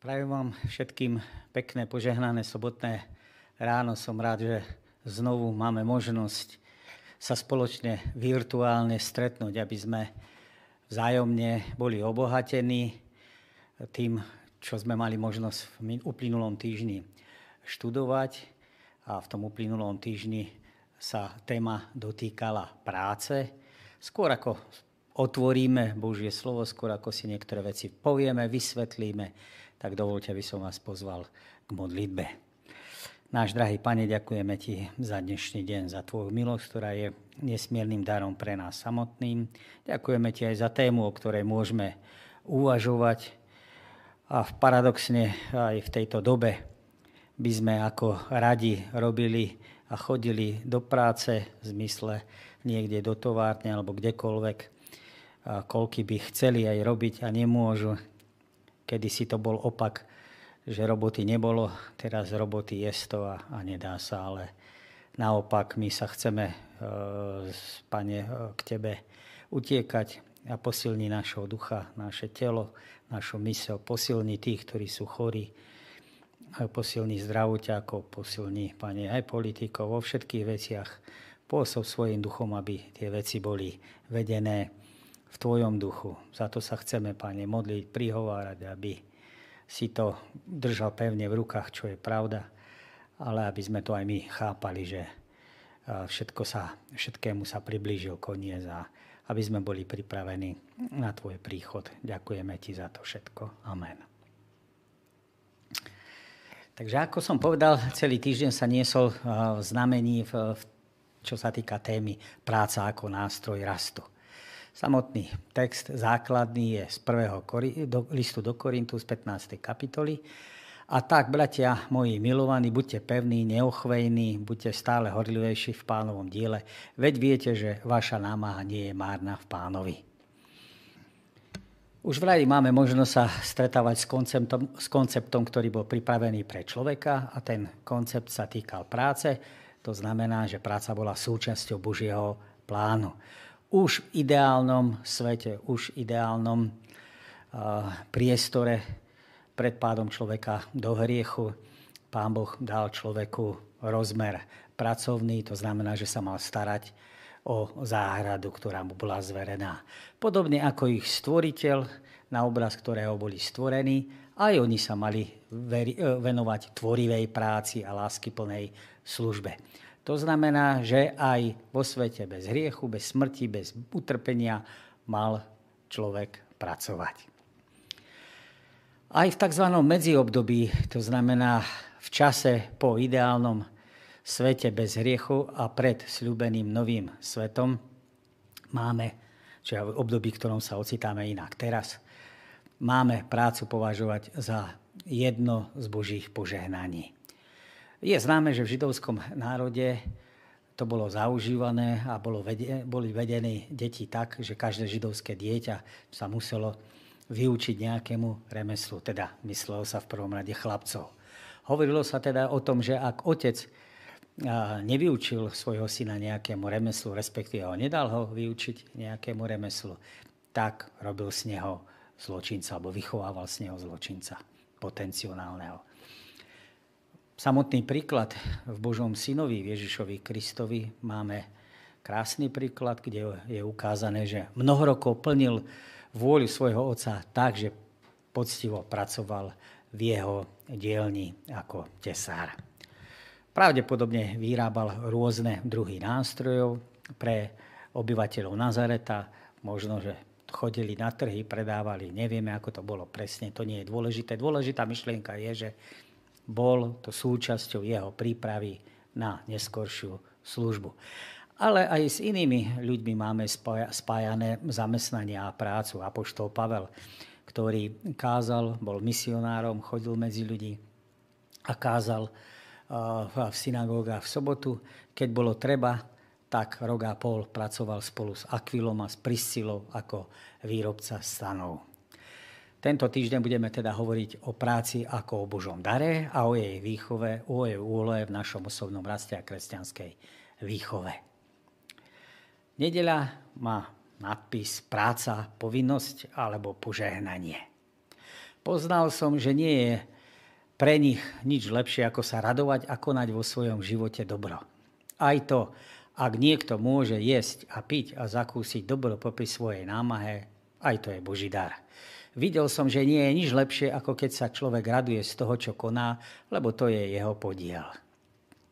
Prajem vám všetkým pekné, požehnané sobotné ráno. Som rád, že znovu máme možnosť sa spoločne virtuálne stretnúť, aby sme vzájomne boli obohatení tým, čo sme mali možnosť v uplynulom týždni študovať. A v tom uplynulom týždni sa téma dotýkala práce. Skôr ako otvoríme Božie slovo, skôr ako si niektoré veci povieme, vysvetlíme, tak dovolte, aby som vás pozval k modlitbe. Náš drahý Pane, ďakujeme Ti za dnešný deň, za Tvoju milosť, ktorá je nesmiernym darom pre nás samotným. Ďakujeme Ti aj za tému, o ktorej môžeme uvažovať. A paradoxne aj v tejto dobe by sme ako radi robili a chodili do práce v zmysle niekde do továrne alebo kdekoľvek, koľky by chceli aj robiť a nemôžu. Kedy si to bol opak že roboty nebolo, teraz roboty je to a, a nedá sa, ale naopak my sa chceme, e, Pane, e, k Tebe utiekať a posilni našho ducha, naše telo, našu mysel, posilni tých, ktorí sú chorí, posilni zdravoťákov, posilni, Pane, aj politikov vo všetkých veciach. Pôsob svojim duchom, aby tie veci boli vedené v Tvojom duchu. Za to sa chceme, Pane, modliť, prihovárať, aby si to držal pevne v rukách, čo je pravda, ale aby sme to aj my chápali, že všetko sa, všetkému sa priblížil koniec a aby sme boli pripravení na Tvoj príchod. Ďakujeme Ti za to všetko. Amen. Takže ako som povedal, celý týždeň sa niesol v znamení, čo sa týka témy práca ako nástroj rastu. Samotný text základný je z prvého listu do Korintu z 15. kapitoly. A tak, bratia moji milovaní, buďte pevní, neochvejní, buďte stále horlivejší v pánovom diele, veď viete, že vaša námaha nie je márna v pánovi. Už v raji máme možnosť sa stretávať s konceptom, s konceptom, ktorý bol pripravený pre človeka a ten koncept sa týkal práce. To znamená, že práca bola súčasťou Božieho plánu už v ideálnom svete, už v ideálnom priestore pred pádom človeka do hriechu pán Boh dal človeku rozmer pracovný, to znamená, že sa mal starať o záhradu, ktorá mu bola zverená. Podobne ako ich stvoriteľ, na obraz ktorého boli stvorení, aj oni sa mali venovať tvorivej práci a láskyplnej službe. To znamená, že aj vo svete bez hriechu, bez smrti, bez utrpenia mal človek pracovať. Aj v tzv. medziobdobí, to znamená v čase po ideálnom svete bez hriechu a pred sľubeným novým svetom, máme, čiže v období, v ktorom sa ocitáme inak teraz, máme prácu považovať za jedno z Božích požehnaní. Je známe, že v židovskom národe to bolo zaužívané a bolo vede, boli vedené deti tak, že každé židovské dieťa sa muselo vyučiť nejakému remeslu, teda myslelo sa v prvom rade chlapcov. Hovorilo sa teda o tom, že ak otec nevyučil svojho syna nejakému remeslu, respektíve ho nedal ho vyučiť nejakému remeslu, tak robil z neho zločinca, alebo vychovával z neho zločinca potenciálneho. Samotný príklad v Božom synovi Ježišovi Kristovi máme krásny príklad, kde je ukázané, že mnoho rokov plnil vôľu svojho otca tak, že poctivo pracoval v jeho dielni ako tesár. Pravdepodobne vyrábal rôzne druhy nástrojov pre obyvateľov Nazareta, možno, že chodili na trhy, predávali, nevieme, ako to bolo presne, to nie je dôležité. Dôležitá myšlienka je, že bol to súčasťou jeho prípravy na neskoršiu službu. Ale aj s inými ľuďmi máme spájané zamestnania a prácu. Apoštol Pavel, ktorý kázal, bol misionárom, chodil medzi ľudí a kázal v synagógach v sobotu. Keď bolo treba, tak rok a pol pracoval spolu s Aquilom a s Priscilou ako výrobca stanov. Tento týždeň budeme teda hovoriť o práci ako o Božom dare a o jej výchove, o jej úlohe v našom osobnom raste a kresťanskej výchove. Nedeľa má nadpis práca, povinnosť alebo požehnanie. Poznal som, že nie je pre nich nič lepšie, ako sa radovať a konať vo svojom živote dobro. Aj to, ak niekto môže jesť a piť a zakúsiť dobro popri svojej námahe, aj to je Boží dar. Videl som, že nie je nič lepšie, ako keď sa človek raduje z toho, čo koná, lebo to je jeho podiel.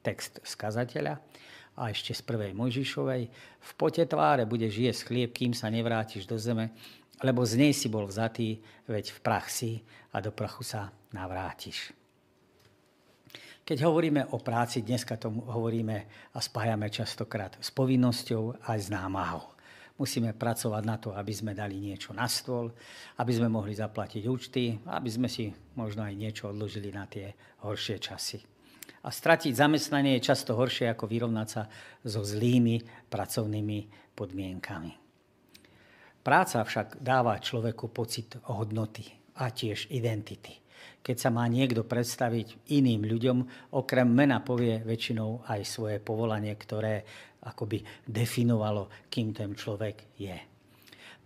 Text skazateľa a ešte z prvej Mojžišovej. V pote tváre budeš jesť chlieb, kým sa nevrátiš do zeme, lebo z nej si bol vzatý, veď v prach si a do prachu sa navrátiš. Keď hovoríme o práci, dneska tomu hovoríme a spájame častokrát s povinnosťou aj s námahou. Musíme pracovať na to, aby sme dali niečo na stôl, aby sme mohli zaplatiť účty, aby sme si možno aj niečo odložili na tie horšie časy. A stratiť zamestnanie je často horšie, ako vyrovnať sa so zlými pracovnými podmienkami. Práca však dáva človeku pocit hodnoty a tiež identity keď sa má niekto predstaviť iným ľuďom, okrem mena povie väčšinou aj svoje povolanie, ktoré akoby definovalo, kým ten človek je.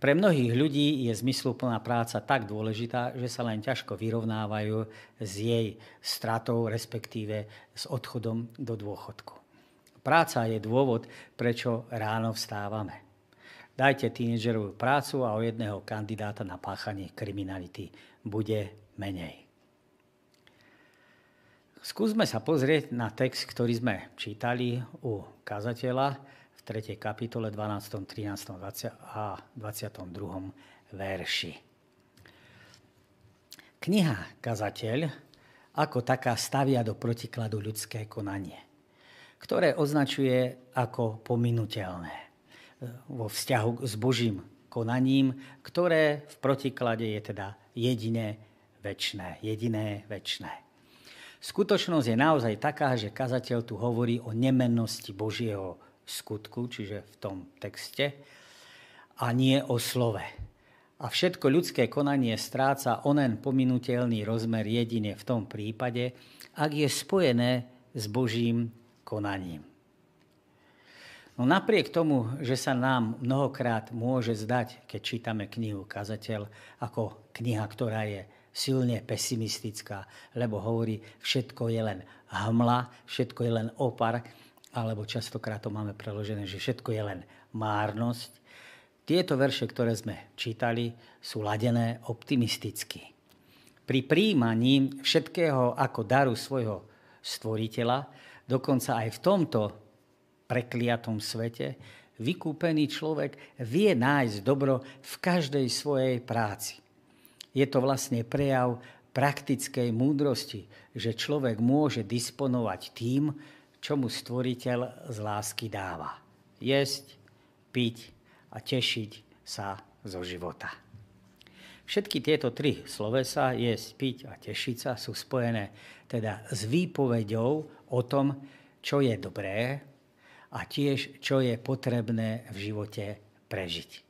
Pre mnohých ľudí je zmysluplná práca tak dôležitá, že sa len ťažko vyrovnávajú s jej stratou, respektíve s odchodom do dôchodku. Práca je dôvod, prečo ráno vstávame. Dajte tínedžerovú prácu a o jedného kandidáta na páchanie kriminality bude menej. Skúsme sa pozrieť na text, ktorý sme čítali u kazateľa v 3. kapitole 12., 13. 20 a 22. verši. Kniha Kazateľ ako taká stavia do protikladu ľudské konanie, ktoré označuje ako pominuteľné vo vzťahu s Božím konaním, ktoré v protiklade je teda jediné väčšné, jediné väčšné. Skutočnosť je naozaj taká, že kazateľ tu hovorí o nemennosti Božieho skutku, čiže v tom texte, a nie o slove. A všetko ľudské konanie stráca onen pominutelný rozmer jedine v tom prípade, ak je spojené s Božím konaním. No napriek tomu, že sa nám mnohokrát môže zdať, keď čítame knihu Kazateľ, ako kniha, ktorá je silne pesimistická, lebo hovorí, všetko je len hmla, všetko je len opar, alebo častokrát to máme preložené, že všetko je len márnosť. Tieto verše, ktoré sme čítali, sú ladené optimisticky. Pri príjmaní všetkého ako daru svojho stvoriteľa, dokonca aj v tomto prekliatom svete, vykúpený človek vie nájsť dobro v každej svojej práci je to vlastne prejav praktickej múdrosti, že človek môže disponovať tým, čo mu stvoriteľ z lásky dáva. Jesť, piť a tešiť sa zo života. Všetky tieto tri slovesa, jesť, piť a tešiť sa, sú spojené teda s výpovedou o tom, čo je dobré a tiež, čo je potrebné v živote prežiť.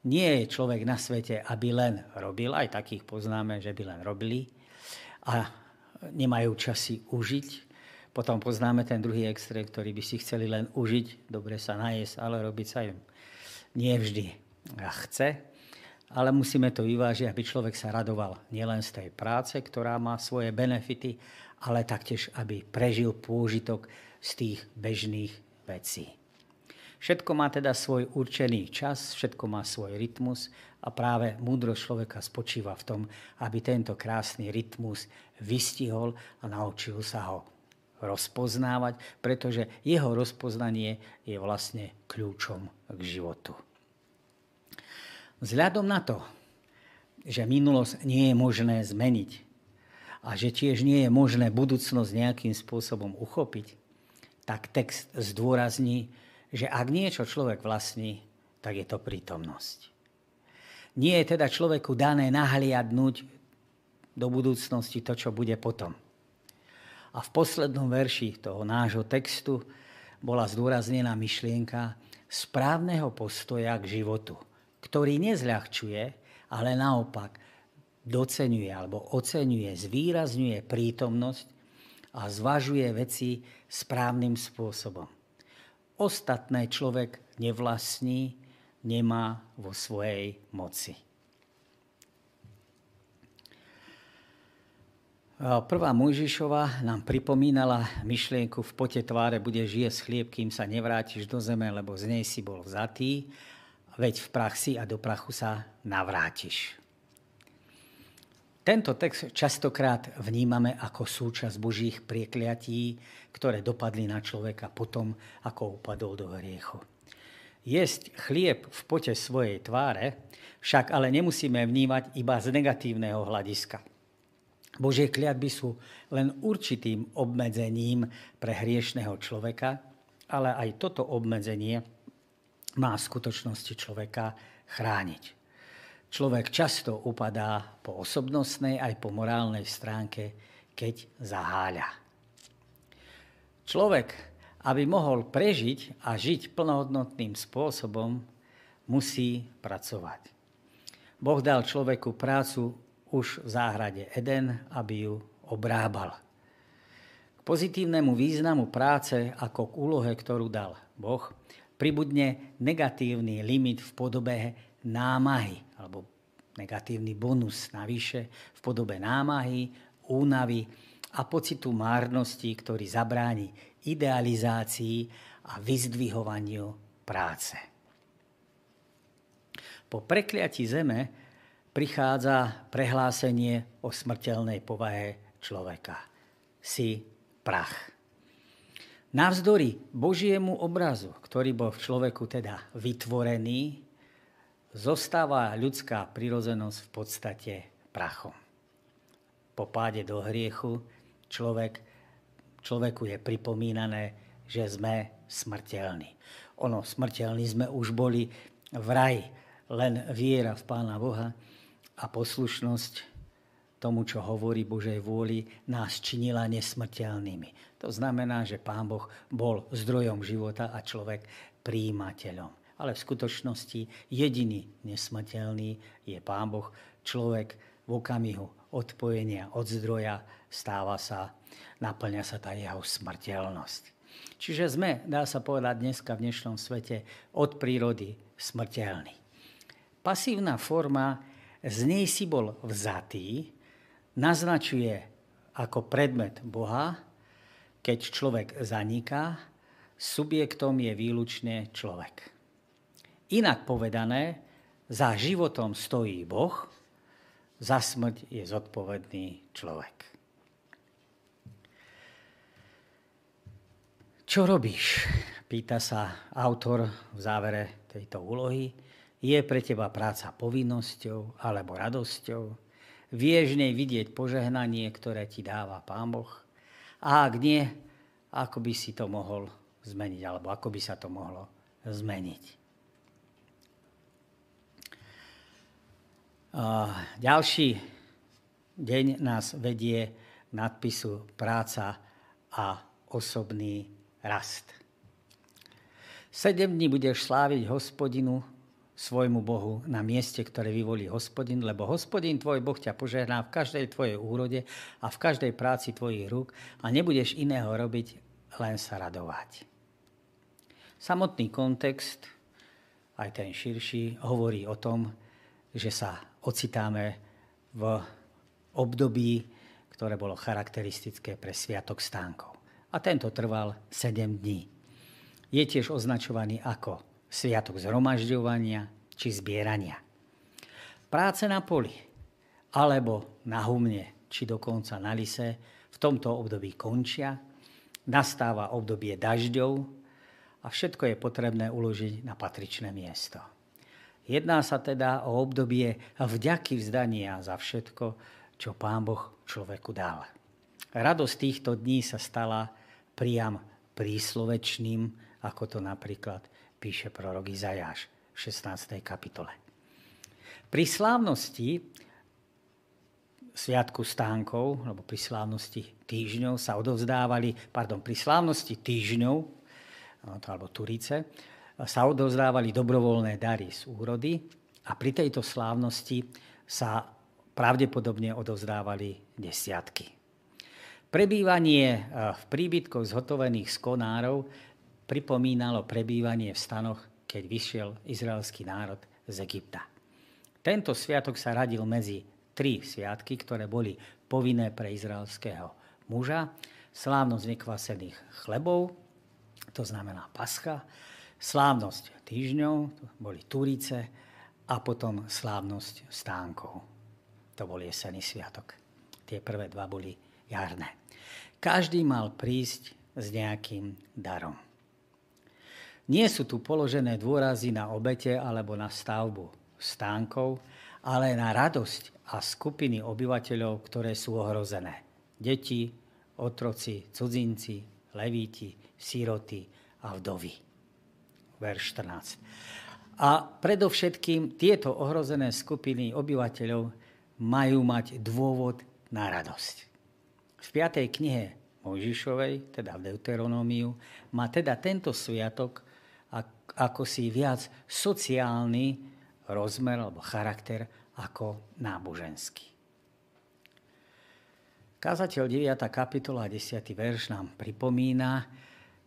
Nie je človek na svete, aby len robil, aj takých poznáme, že by len robili a nemajú časy užiť. Potom poznáme ten druhý extrém, ktorý by si chceli len užiť, dobre sa najesť, ale robiť sa im nie vždy chce. Ale musíme to vyvážiť, aby človek sa radoval nielen z tej práce, ktorá má svoje benefity, ale taktiež, aby prežil pôžitok z tých bežných vecí. Všetko má teda svoj určený čas, všetko má svoj rytmus a práve múdrosť človeka spočíva v tom, aby tento krásny rytmus vystihol a naučil sa ho rozpoznávať, pretože jeho rozpoznanie je vlastne kľúčom k životu. Vzhľadom na to, že minulosť nie je možné zmeniť a že tiež nie je možné budúcnosť nejakým spôsobom uchopiť, tak text zdôrazní, že ak niečo človek vlastní, tak je to prítomnosť. Nie je teda človeku dané nahliadnúť do budúcnosti to, čo bude potom. A v poslednom verši toho nášho textu bola zdôraznená myšlienka správneho postoja k životu, ktorý nezľahčuje, ale naopak docenuje alebo oceňuje, zvýrazňuje prítomnosť a zvažuje veci správnym spôsobom. Ostatné človek nevlastní, nemá vo svojej moci. Prvá Mojžišova nám pripomínala myšlienku v pote tváre bude žije s chlieb, kým sa nevrátiš do zeme, lebo z nej si bol vzatý, veď v praxi a do prachu sa navrátiš. Tento text častokrát vnímame ako súčasť Božích priekliatí, ktoré dopadli na človeka potom, ako upadol do hriechu. Jesť chlieb v pote svojej tváre však ale nemusíme vnímať iba z negatívneho hľadiska. Božie kliatby sú len určitým obmedzením pre hriešného človeka, ale aj toto obmedzenie má v skutočnosti človeka chrániť. Človek často upadá po osobnostnej aj po morálnej stránke, keď zaháľa. Človek, aby mohol prežiť a žiť plnohodnotným spôsobom, musí pracovať. Boh dal človeku prácu už v záhrade Eden, aby ju obrábal. K pozitívnemu významu práce ako k úlohe, ktorú dal Boh, pribudne negatívny limit v podobe námahy, alebo negatívny bonus navyše v podobe námahy, únavy a pocitu márnosti, ktorý zabráni idealizácii a vyzdvihovaniu práce. Po prekliatí zeme prichádza prehlásenie o smrteľnej povahe človeka. Si prach. Navzdory Božiemu obrazu, ktorý bol v človeku teda vytvorený, zostáva ľudská prirozenosť v podstate prachom. Po páde do hriechu človek, človeku je pripomínané, že sme smrteľní. Ono, smrteľní sme už boli v raji, len viera v Pána Boha a poslušnosť tomu, čo hovorí Božej vôli, nás činila nesmrteľnými. To znamená, že Pán Boh bol zdrojom života a človek príjimateľom. Ale v skutočnosti jediný nesmrteľný je Pán Boh. Človek v okamihu odpojenia od zdroja stáva sa, naplňa sa tá jeho smrteľnosť. Čiže sme, dá sa povedať dneska v dnešnom svete, od prírody smrteľní. Pasívna forma z nej si bol vzatý, naznačuje ako predmet Boha, keď človek zaniká, subjektom je výlučne človek. Inak povedané, za životom stojí Boh, za smrť je zodpovedný človek. Čo robíš? Pýta sa autor v závere tejto úlohy je pre teba práca povinnosťou alebo radosťou? Vieš nej vidieť požehnanie, ktoré ti dáva Pán Boh? A ak nie, ako by si to mohol zmeniť, alebo ako by sa to mohlo zmeniť? Ďalší deň nás vedie nadpisu práca a osobný rast. Sedem dní budeš sláviť hospodinu, svojmu Bohu na mieste, ktoré vyvolí hospodin, lebo hospodin tvoj Boh ťa požehná v každej tvojej úrode a v každej práci tvojich rúk a nebudeš iného robiť, len sa radovať. Samotný kontext, aj ten širší, hovorí o tom, že sa ocitáme v období, ktoré bolo charakteristické pre Sviatok stánkov. A tento trval 7 dní. Je tiež označovaný ako sviatok zhromažďovania či zbierania. Práce na poli alebo na humne či dokonca na lise v tomto období končia, nastáva obdobie dažďov a všetko je potrebné uložiť na patričné miesto. Jedná sa teda o obdobie vďaky vzdania za všetko, čo Pán Boh človeku dal. Radosť týchto dní sa stala priam príslovečným, ako to napríklad píše prorok Izajáš v 16. kapitole. Pri slávnosti Sviatku stánkov, alebo pri slávnosti týždňov sa odovzdávali, pardon, pri slávnosti týždňov, alebo Turice, sa odovzdávali dobrovoľné dary z úrody a pri tejto slávnosti sa pravdepodobne odovzdávali desiatky. Prebývanie v príbytkoch zhotovených z konárov pripomínalo prebývanie v stanoch, keď vyšiel izraelský národ z Egypta. Tento sviatok sa radil medzi tri sviatky, ktoré boli povinné pre izraelského muža. Slávnosť nekvasených chlebov, to znamená pascha, slávnosť týždňov, boli Turice, a potom slávnosť stánkov. To bol jesený sviatok. Tie prvé dva boli jarné. Každý mal prísť s nejakým darom. Nie sú tu položené dôrazy na obete alebo na stavbu stánkov, ale na radosť a skupiny obyvateľov, ktoré sú ohrozené. Deti, otroci, cudzinci, levíti, síroty a vdovy. Verš 14. A predovšetkým tieto ohrozené skupiny obyvateľov majú mať dôvod na radosť. V 5. knihe Mojžišovej, teda v Deuteronómiu, má teda tento sviatok ako si viac sociálny rozmer alebo charakter ako náboženský. Kázateľ 9. kapitola 10. verš nám pripomína,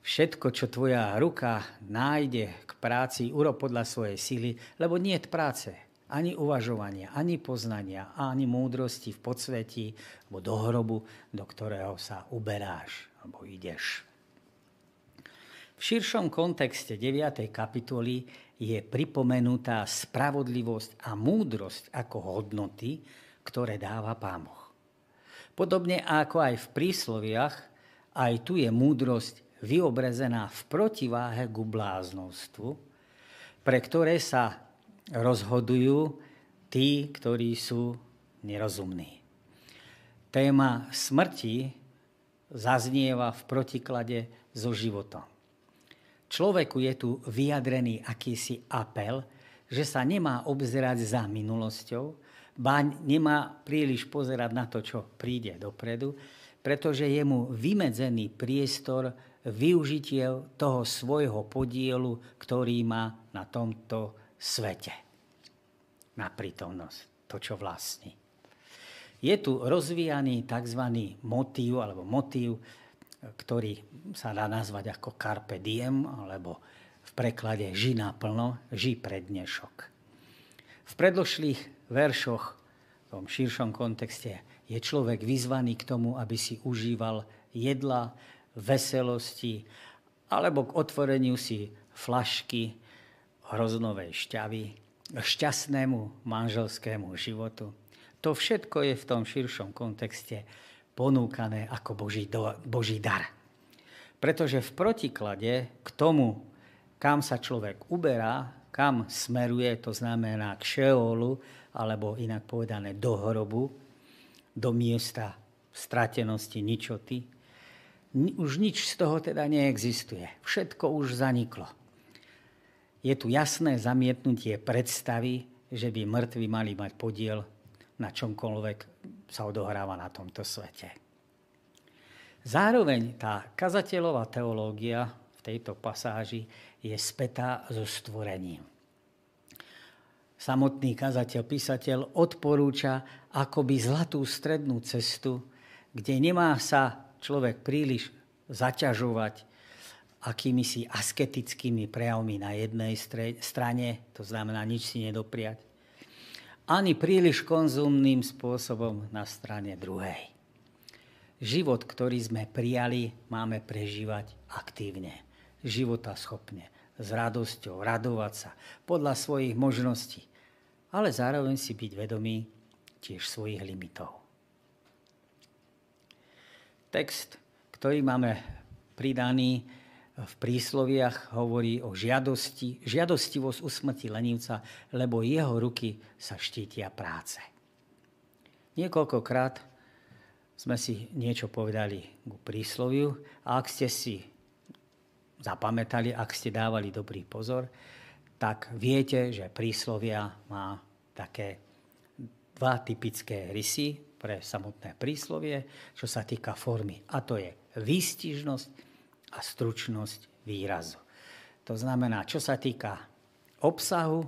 Všetko, čo tvoja ruka nájde k práci, urob podľa svojej sily, lebo nie je práce, ani uvažovania, ani poznania, ani múdrosti v podsvetí, alebo do hrobu, do ktorého sa uberáš, alebo ideš. V širšom kontexte 9. kapitoly je pripomenutá spravodlivosť a múdrosť ako hodnoty, ktoré dáva Pán Boh. Podobne ako aj v prísloviach, aj tu je múdrosť vyobrezená v protiváhe ku bláznostvu, pre ktoré sa rozhodujú tí, ktorí sú nerozumní. Téma smrti zaznieva v protiklade so životom. Človeku je tu vyjadrený akýsi apel, že sa nemá obzerať za minulosťou, baň nemá príliš pozerať na to, čo príde dopredu, pretože je mu vymedzený priestor využitie toho svojho podielu, ktorý má na tomto svete. Na prítomnosť, to, čo vlastní. Je tu rozvíjaný tzv. motív alebo motív, ktorý sa dá nazvať ako carpe diem, alebo v preklade ži naplno, ži pre. V predložlých veršoch, v tom širšom kontexte, je človek vyzvaný k tomu, aby si užíval jedla, veselosti alebo k otvoreniu si flašky hroznovej šťavy, šťastnému manželskému životu. To všetko je v tom širšom kontexte ponúkané ako Boží, do, Boží dar. Pretože v protiklade k tomu, kam sa človek uberá, kam smeruje, to znamená k šeolu, alebo inak povedané do hrobu, do miesta stratenosti, ničoty, už nič z toho teda neexistuje. Všetko už zaniklo. Je tu jasné zamietnutie predstavy, že by mŕtvi mali mať podiel na čomkoľvek sa odohráva na tomto svete. Zároveň tá kazateľová teológia v tejto pasáži je spätá so stvorením. Samotný kazateľ, písateľ odporúča akoby zlatú strednú cestu, kde nemá sa človek príliš zaťažovať akými si asketickými prejavmi na jednej strane, to znamená nič si nedopriať, ani príliš konzumným spôsobom na strane druhej. Život, ktorý sme prijali, máme prežívať aktívne, života schopne, s radosťou, radovať sa podľa svojich možností, ale zároveň si byť vedomý tiež svojich limitov. Text, ktorý máme pridaný v prísloviach, hovorí o žiadosti, žiadostivosť usmrti lenivca, lebo jeho ruky sa štítia práce. Niekoľkokrát sme si niečo povedali ku prísloviu a ak ste si zapamätali, ak ste dávali dobrý pozor, tak viete, že príslovia má také dva typické rysy pre samotné príslovie, čo sa týka formy. A to je výstižnosť a stručnosť výrazu. To znamená, čo sa týka obsahu,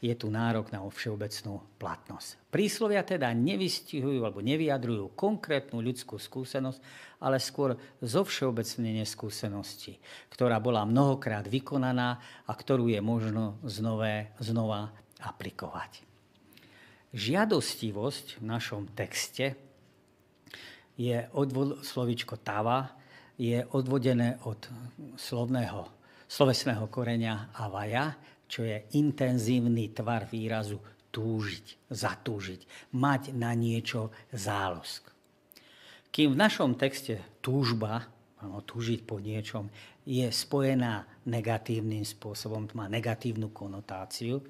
je tu nárok na všeobecnú platnosť. Príslovia teda nevystihujú alebo nevyjadrujú konkrétnu ľudskú skúsenosť, ale skôr zo všeobecnenie skúsenosti, ktorá bola mnohokrát vykonaná a ktorú je možno znové, znova aplikovať. Žiadostivosť v našom texte je odvod, slovičko tava, je odvodené od slovného, slovesného koreňa avaja, čo je intenzívny tvar výrazu túžiť, zatúžiť, mať na niečo zálosk. Kým v našom texte túžba, ano, túžiť po niečom, je spojená negatívnym spôsobom, má negatívnu konotáciu,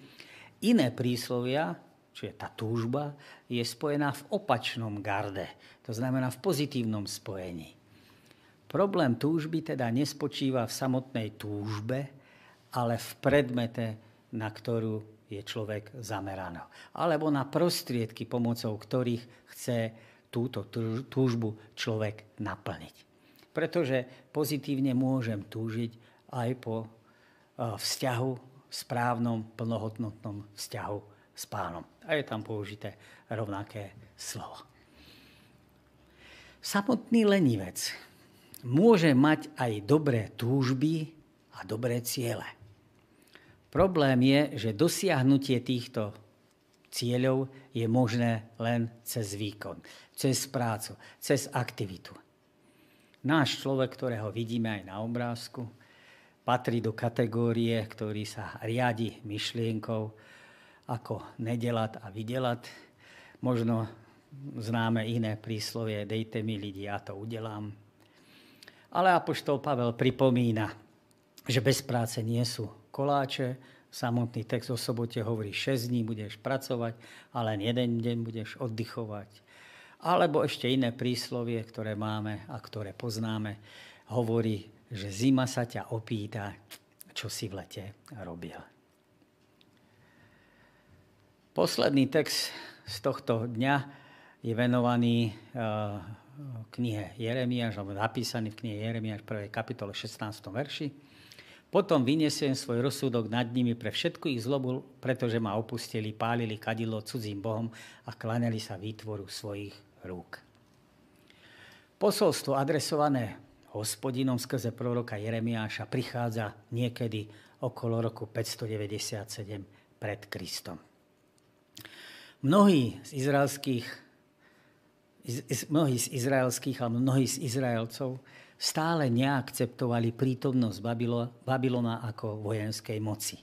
iné príslovia, čo je tá túžba, je spojená v opačnom garde, to znamená v pozitívnom spojení. Problém túžby teda nespočíva v samotnej túžbe, ale v predmete, na ktorú je človek zameraný. Alebo na prostriedky, pomocou ktorých chce túto túžbu človek naplniť. Pretože pozitívne môžem túžiť aj po e, vzťahu, správnom, plnohodnotnom vzťahu s pánom. A je tam použité rovnaké slovo. Samotný lenivec môže mať aj dobré túžby a dobré ciele. Problém je, že dosiahnutie týchto cieľov je možné len cez výkon, cez prácu, cez aktivitu. Náš človek, ktorého vidíme aj na obrázku, patrí do kategórie, ktorý sa riadi myšlienkou ako nedelať a vydelať. Možno známe iné príslovie, dejte mi lidi, ja to udelám. Ale Apoštol Pavel pripomína, že bez práce nie sú koláče, samotný text o sobote hovorí 6 dní budeš pracovať a len jeden deň budeš oddychovať. Alebo ešte iné príslovie, ktoré máme a ktoré poznáme, hovorí, že zima sa ťa opýta, čo si v lete robil. Posledný text z tohto dňa je venovaný eh, knihe Jeremiáš, alebo napísaný v knihe Jeremiáš, 1. kapitole 16. verši. Potom vyniesiem svoj rozsudok nad nimi pre všetku ich zlobu, pretože ma opustili, pálili kadilo cudzím bohom a kláňali sa výtvoru svojich rúk. Posolstvo adresované hospodinom skrze proroka Jeremiáša prichádza niekedy okolo roku 597 pred Kristom. Mnohí z izraelských mnohí z izraelských, alebo mnohí z Izraelcov stále neakceptovali prítomnosť Babylona ako vojenskej moci.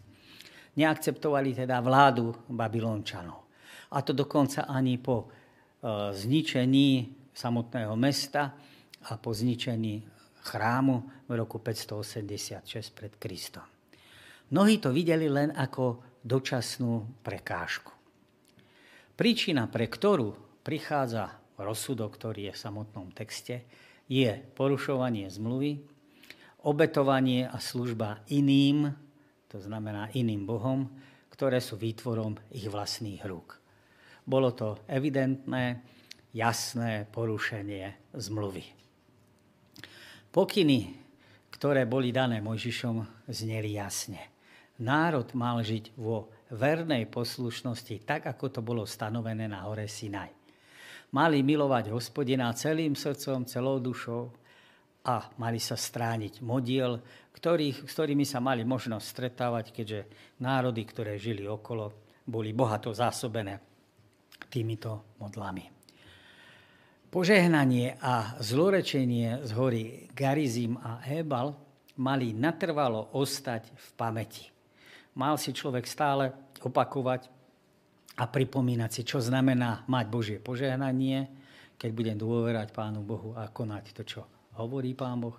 Neakceptovali teda vládu Babylončanov. A to dokonca ani po e, zničení samotného mesta a po zničení chrámu v roku 586 pred Kristom. Mnohí to videli len ako dočasnú prekážku. Príčina, pre ktorú prichádza rozsudok, ktorý je v samotnom texte, je porušovanie zmluvy, obetovanie a služba iným, to znamená iným Bohom, ktoré sú výtvorom ich vlastných rúk. Bolo to evidentné, jasné porušenie zmluvy. Pokyny, ktoré boli dané Mojžišom, zneli jasne. Národ mal žiť vo vernej poslušnosti, tak ako to bolo stanovené na hore Sinaj mali milovať hospodina celým srdcom, celou dušou a mali sa strániť modiel, ktorých, s ktorými sa mali možnosť stretávať, keďže národy, ktoré žili okolo, boli bohato zásobené týmito modlami. Požehnanie a zlorečenie z hory Garizim a Ebal mali natrvalo ostať v pamäti. Mal si človek stále opakovať a pripomínať si, čo znamená mať Božie požehnanie, keď budem dôverať Pánu Bohu a konať to, čo hovorí Pán Boh.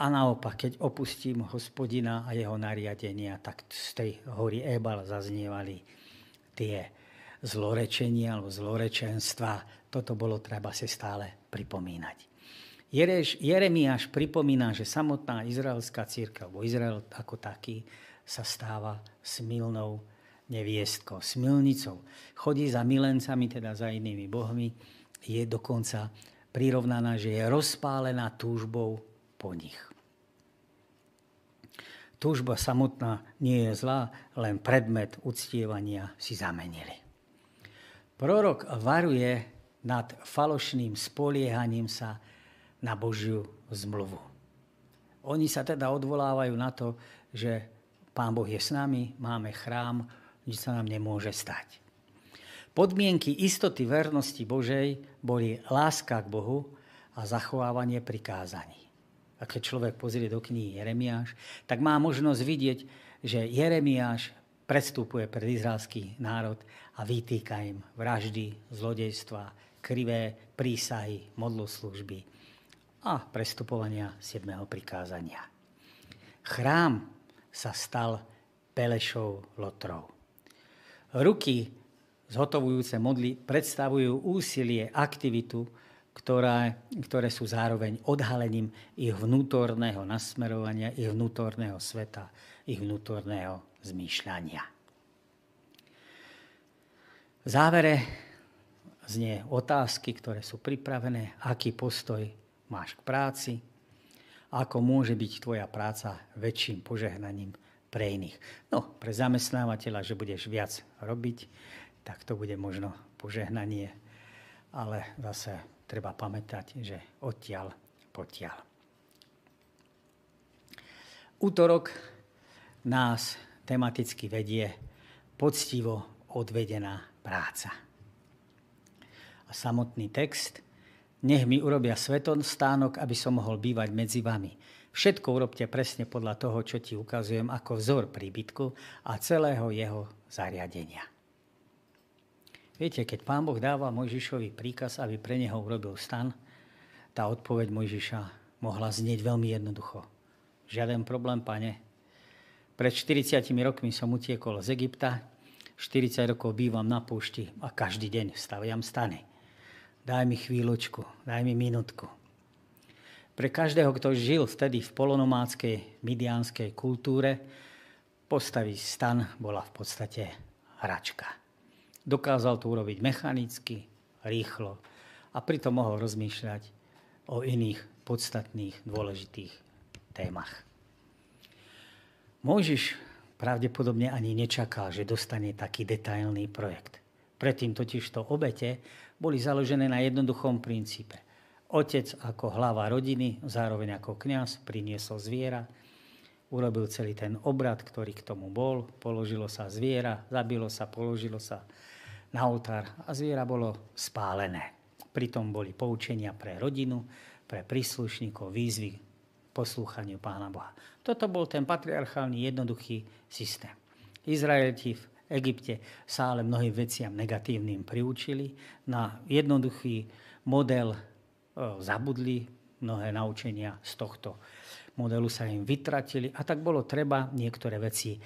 A naopak, keď opustím hospodina a jeho nariadenia, tak z tej hory Ebal zaznievali tie zlorečenia alebo zlorečenstva. Toto bolo treba si stále pripomínať. Jeremiáš pripomína, že samotná izraelská círka, alebo Izrael ako taký, sa stáva smilnou neviestkou, smilnicou. Chodí za milencami, teda za inými bohmi. Je dokonca prirovnaná, že je rozpálená túžbou po nich. Túžba samotná nie je zlá, len predmet uctievania si zamenili. Prorok varuje nad falošným spoliehaním sa na Božiu zmluvu. Oni sa teda odvolávajú na to, že Pán Boh je s nami, máme chrám, nič sa nám nemôže stať. Podmienky istoty vernosti Božej boli láska k Bohu a zachovávanie prikázaní. A keď človek pozrie do knihy Jeremiáš, tak má možnosť vidieť, že Jeremiáš predstupuje pred izraelský národ a vytýka im vraždy, zlodejstva, krivé prísahy, modloslužby a prestupovania 7. prikázania. Chrám sa stal Pelešov lotrov. Ruky zhotovujúce modly predstavujú úsilie, aktivitu, ktoré, ktoré sú zároveň odhalením ich vnútorného nasmerovania, ich vnútorného sveta, ich vnútorného zmýšľania. V závere znie otázky, ktoré sú pripravené, aký postoj máš k práci, ako môže byť tvoja práca väčším požehnaním pre iných. No, pre zamestnávateľa, že budeš viac robiť, tak to bude možno požehnanie, ale zase treba pamätať, že odtiaľ potiaľ. Útorok nás tematicky vedie poctivo odvedená práca. A samotný text, nech mi urobia sveton stánok, aby som mohol bývať medzi vami Všetko urobte presne podľa toho, čo ti ukazujem ako vzor príbytku a celého jeho zariadenia. Viete, keď pán Boh dáva Mojžišovi príkaz, aby pre neho urobil stan, tá odpoveď Mojžiša mohla znieť veľmi jednoducho. Žiaden problém, pane. Pred 40 rokmi som utiekol z Egypta, 40 rokov bývam na púšti a každý deň staviam stany. Daj mi chvíľočku, daj mi minútku. Pre každého, kto žil vtedy v polonomádskej midianskej kultúre, postaviť stan bola v podstate hračka. Dokázal to urobiť mechanicky, rýchlo a pritom mohol rozmýšľať o iných podstatných, dôležitých témach. Mojžiš pravdepodobne ani nečakal, že dostane taký detailný projekt. Predtým totiž to obete boli založené na jednoduchom princípe – Otec ako hlava rodiny, zároveň ako kňaz, priniesol zviera, urobil celý ten obrad, ktorý k tomu bol, položilo sa zviera, zabilo sa, položilo sa na oltár a zviera bolo spálené. Pritom boli poučenia pre rodinu, pre príslušníkov, výzvy poslúchaniu Pána Boha. Toto bol ten patriarchálny jednoduchý systém. Izraeliti Egypte sa ale mnohým veciam negatívnym priučili na jednoduchý model zabudli, mnohé naučenia z tohto modelu sa im vytratili a tak bolo treba niektoré veci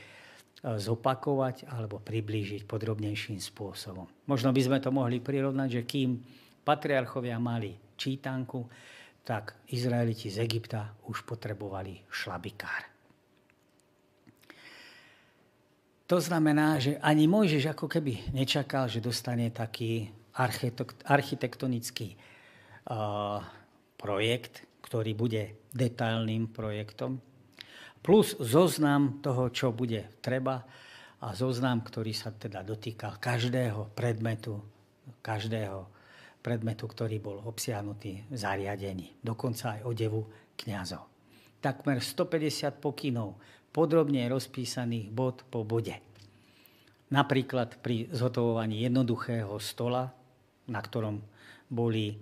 zopakovať alebo priblížiť podrobnejším spôsobom. Možno by sme to mohli prirovnať, že kým patriarchovia mali čítanku, tak Izraeliti z Egypta už potrebovali šlabikár. To znamená, že ani Mojžiš ako keby nečakal, že dostane taký architektonický projekt, ktorý bude detailným projektom, plus zoznam toho, čo bude treba a zoznam, ktorý sa teda dotýka každého predmetu, každého predmetu, ktorý bol obsiahnutý v zariadení, dokonca aj odevu kňazov. Takmer 150 pokynov, podrobne rozpísaných bod po bode. Napríklad pri zhotovovaní jednoduchého stola, na ktorom boli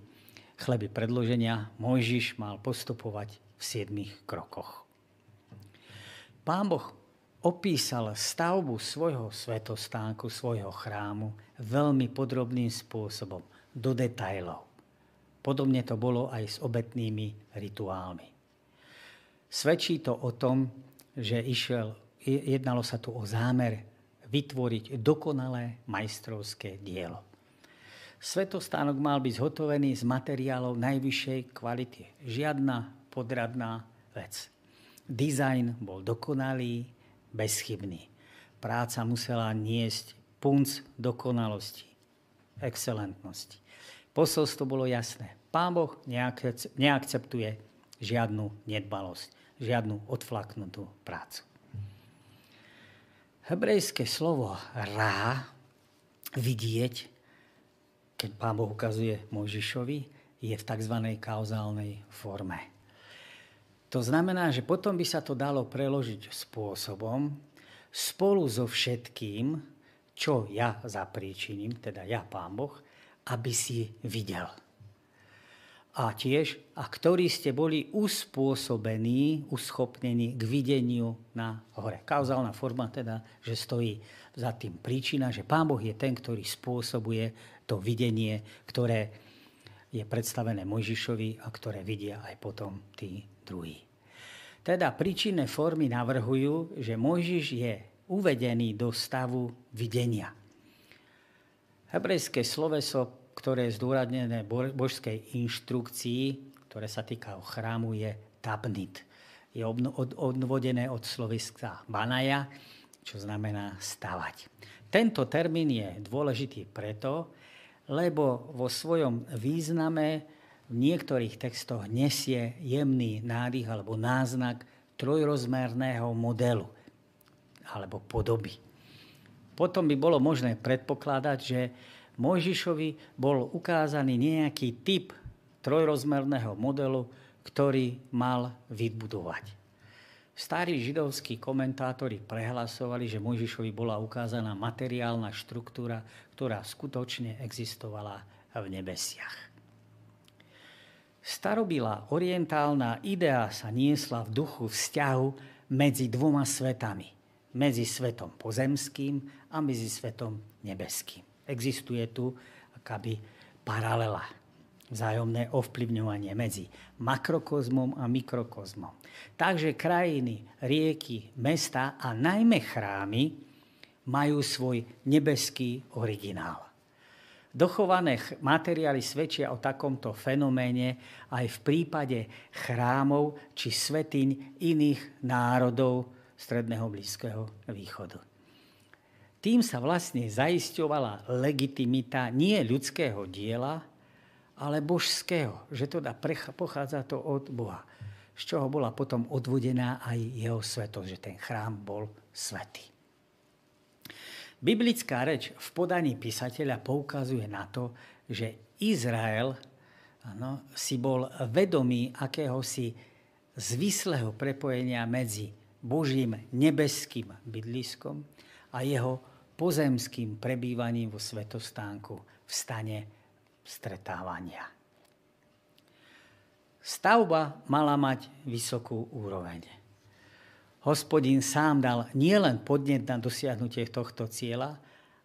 chleby predloženia Mojžiš mal postupovať v siedmých krokoch. Pán Boh opísal stavbu svojho svetostánku, svojho chrámu veľmi podrobným spôsobom, do detajlov. Podobne to bolo aj s obetnými rituálmi. Svedčí to o tom, že išiel, jednalo sa tu o zámer vytvoriť dokonalé majstrovské dielo. Svetostánok mal byť zhotovený z materiálov najvyššej kvality. Žiadna podradná vec. Dizajn bol dokonalý, bezchybný. Práca musela niesť punc dokonalosti, excelentnosti. Posolstvo bolo jasné. Pán Boh neakceptuje žiadnu nedbalosť, žiadnu odflaknutú prácu. Hebrejské slovo rá, vidieť, keď Pán Boh ukazuje Mojžišovi, je v tzv. kauzálnej forme. To znamená, že potom by sa to dalo preložiť spôsobom spolu so všetkým, čo ja zapríčiním, teda ja, Pán Boh, aby si videl. A tiež, a ktorí ste boli uspôsobení, uschopnení k videniu na hore. Kauzálna forma teda, že stojí za tým príčina, že Pán Boh je ten, ktorý spôsobuje to videnie, ktoré je predstavené Mojžišovi a ktoré vidia aj potom tí druhí. Teda príčinné formy navrhujú, že Mojžiš je uvedený do stavu videnia. Hebrejské sloveso, ktoré je zdôradnené božskej inštrukcii, ktoré sa týka chrámu, je tabnit. Je odvodené od sloviska banaja, čo znamená stavať. Tento termín je dôležitý preto, lebo vo svojom význame v niektorých textoch nesie jemný nádych alebo náznak trojrozmerného modelu alebo podoby. Potom by bolo možné predpokladať, že Mojžišovi bol ukázaný nejaký typ trojrozmerného modelu, ktorý mal vybudovať. Starí židovskí komentátori prehlasovali, že Mojžišovi bola ukázaná materiálna štruktúra, ktorá skutočne existovala v nebesiach. Starobilá orientálna idea sa niesla v duchu vzťahu medzi dvoma svetami. Medzi svetom pozemským a medzi svetom nebeským. Existuje tu akáby paralela vzájomné ovplyvňovanie medzi makrokozmom a mikrokozmom. Takže krajiny, rieky, mesta a najmä chrámy majú svoj nebeský originál. Dochované materiály svedčia o takomto fenoméne aj v prípade chrámov či svetiň iných národov Stredného Blízkeho východu. Tým sa vlastne zaisťovala legitimita nie ľudského diela, ale božského, že teda pochádza to od Boha. Z čoho bola potom odvodená aj jeho svetosť, že ten chrám bol svetý. Biblická reč v podaní písateľa poukazuje na to, že Izrael ano, si bol vedomý akéhosi zvislého prepojenia medzi Božím nebeským bydliskom a jeho pozemským prebývaním vo svetostánku v stane stretávania. Stavba mala mať vysokú úroveň. Hospodin sám dal nielen podnet na dosiahnutie tohto cieľa,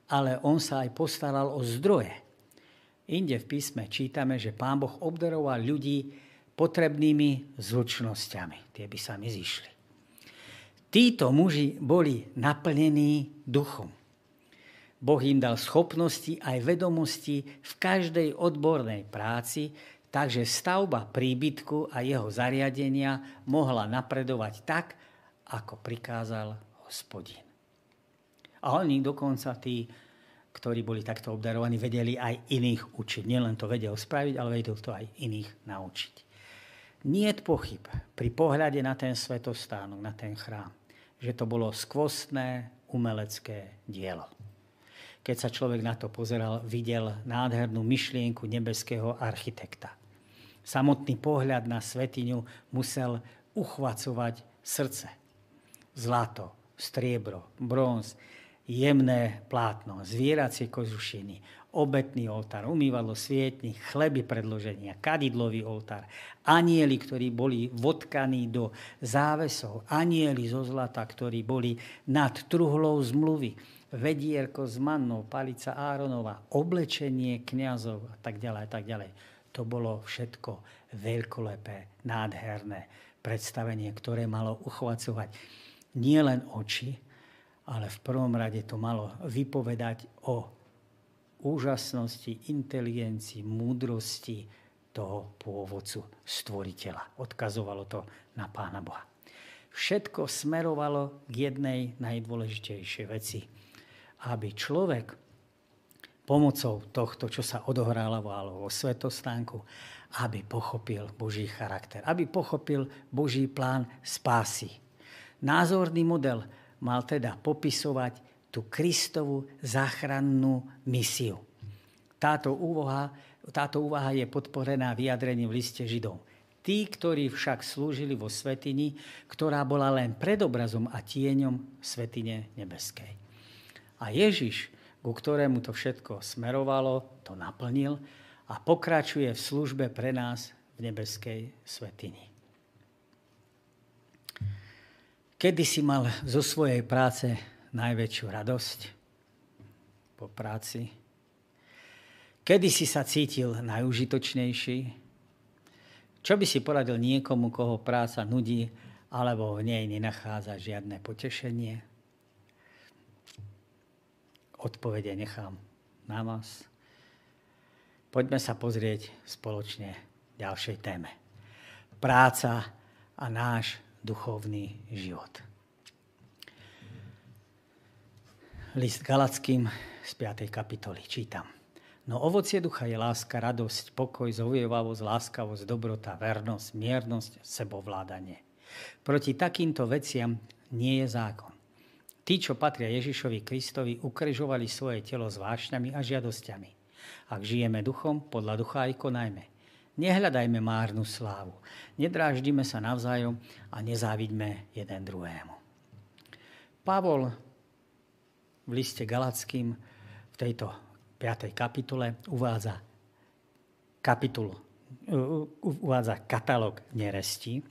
ale on sa aj postaral o zdroje. Inde v písme čítame, že pán Boh obdaroval ľudí potrebnými zručnosťami. Tie by sa mi zišli. Títo muži boli naplnení duchom. Boh im dal schopnosti aj vedomosti v každej odbornej práci, takže stavba príbytku a jeho zariadenia mohla napredovať tak, ako prikázal hospodin. A oni dokonca tí, ktorí boli takto obdarovaní, vedeli aj iných učiť. Nielen to vedel spraviť, ale vedel to aj iných naučiť. Nie pochyb pri pohľade na ten svetostánok, na ten chrám, že to bolo skvostné umelecké dielo keď sa človek na to pozeral, videl nádhernú myšlienku nebeského architekta. Samotný pohľad na svetiňu musel uchvacovať srdce. Zlato, striebro, bronz, jemné plátno, zvieracie kožušiny, obetný oltár, umývalo svietnik, chleby predloženia, kadidlový oltár, anieli, ktorí boli vodkaní do závesov, anieli zo zlata, ktorí boli nad truhlou zmluvy, vedierko s mannou, palica Áronova, oblečenie kniazov a tak ďalej a tak ďalej. To bolo všetko veľkolepé, nádherné predstavenie, ktoré malo uchvacovať nielen oči, ale v prvom rade to malo vypovedať o úžasnosti, inteligencii, múdrosti toho pôvodcu, stvoriteľa. Odkazovalo to na Pána Boha. Všetko smerovalo k jednej najdôležitejšej veci – aby človek pomocou tohto, čo sa odohrávalo vo svetostánku, aby pochopil Boží charakter, aby pochopil Boží plán spásy. Názorný model mal teda popisovať tú Kristovú záchrannú misiu. Táto úvaha, táto úvaha je podporená vyjadrením v liste Židov. Tí, ktorí však slúžili vo svetini, ktorá bola len predobrazom a tieňom svetine nebeskej. A Ježiš ku ktorému to všetko smerovalo, to naplnil a pokračuje v službe pre nás v nebeskej svetini. Kedy si mal zo svojej práce najväčšiu radosť po práci? Kedy si sa cítil najužitočnejší? Čo by si poradil niekomu, koho práca nudí, alebo v nej nenachádza žiadne potešenie? Odpovede nechám na vás. Poďme sa pozrieť spoločne ďalšej téme. Práca a náš duchovný život. List Galackým z 5. kapitoly čítam. No ovocie ducha je láska, radosť, pokoj, zovievavosť, láskavosť, dobrota, vernosť, miernosť, sebovládanie. Proti takýmto veciam nie je zákon. Tí, čo patria Ježišovi Kristovi, ukrižovali svoje telo s vášňami a žiadosťami. Ak žijeme duchom, podľa ducha aj konajme. Nehľadajme márnu slávu. Nedráždime sa navzájom a nezávidme jeden druhému. Pavol v liste Galackým v tejto 5. kapitole uvádza, kapitulu, uvádza katalóg nerestí,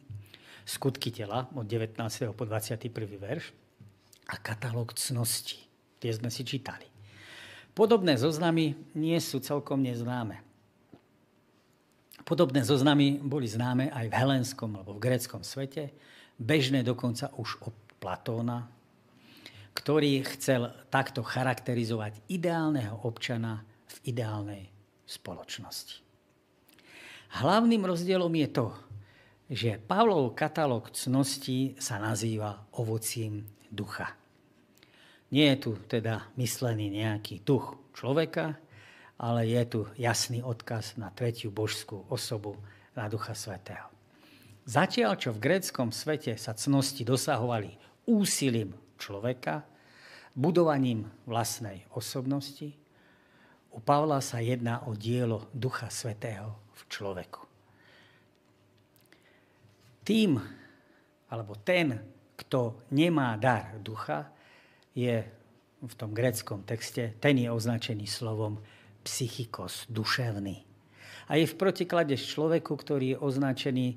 skutky tela od 19. po 21. verš a katalóg cnosti. Tie sme si čítali. Podobné zoznamy nie sú celkom neznáme. Podobné zoznamy boli známe aj v helenskom alebo v gréckom svete, bežné dokonca už od Platóna, ktorý chcel takto charakterizovať ideálneho občana v ideálnej spoločnosti. Hlavným rozdielom je to, že Pavlov katalóg cností sa nazýva ovocím ducha. Nie je tu teda myslený nejaký duch človeka, ale je tu jasný odkaz na tretiu božskú osobu, na Ducha Svetého. Zatiaľ, čo v gréckom svete sa cnosti dosahovali úsilím človeka, budovaním vlastnej osobnosti, u Pavla sa jedná o dielo Ducha Svetého v človeku. Tým, alebo ten, kto nemá dar ducha, je v tom greckom texte, ten je označený slovom psychikos, duševný. A je v protiklade s človeku, ktorý je označený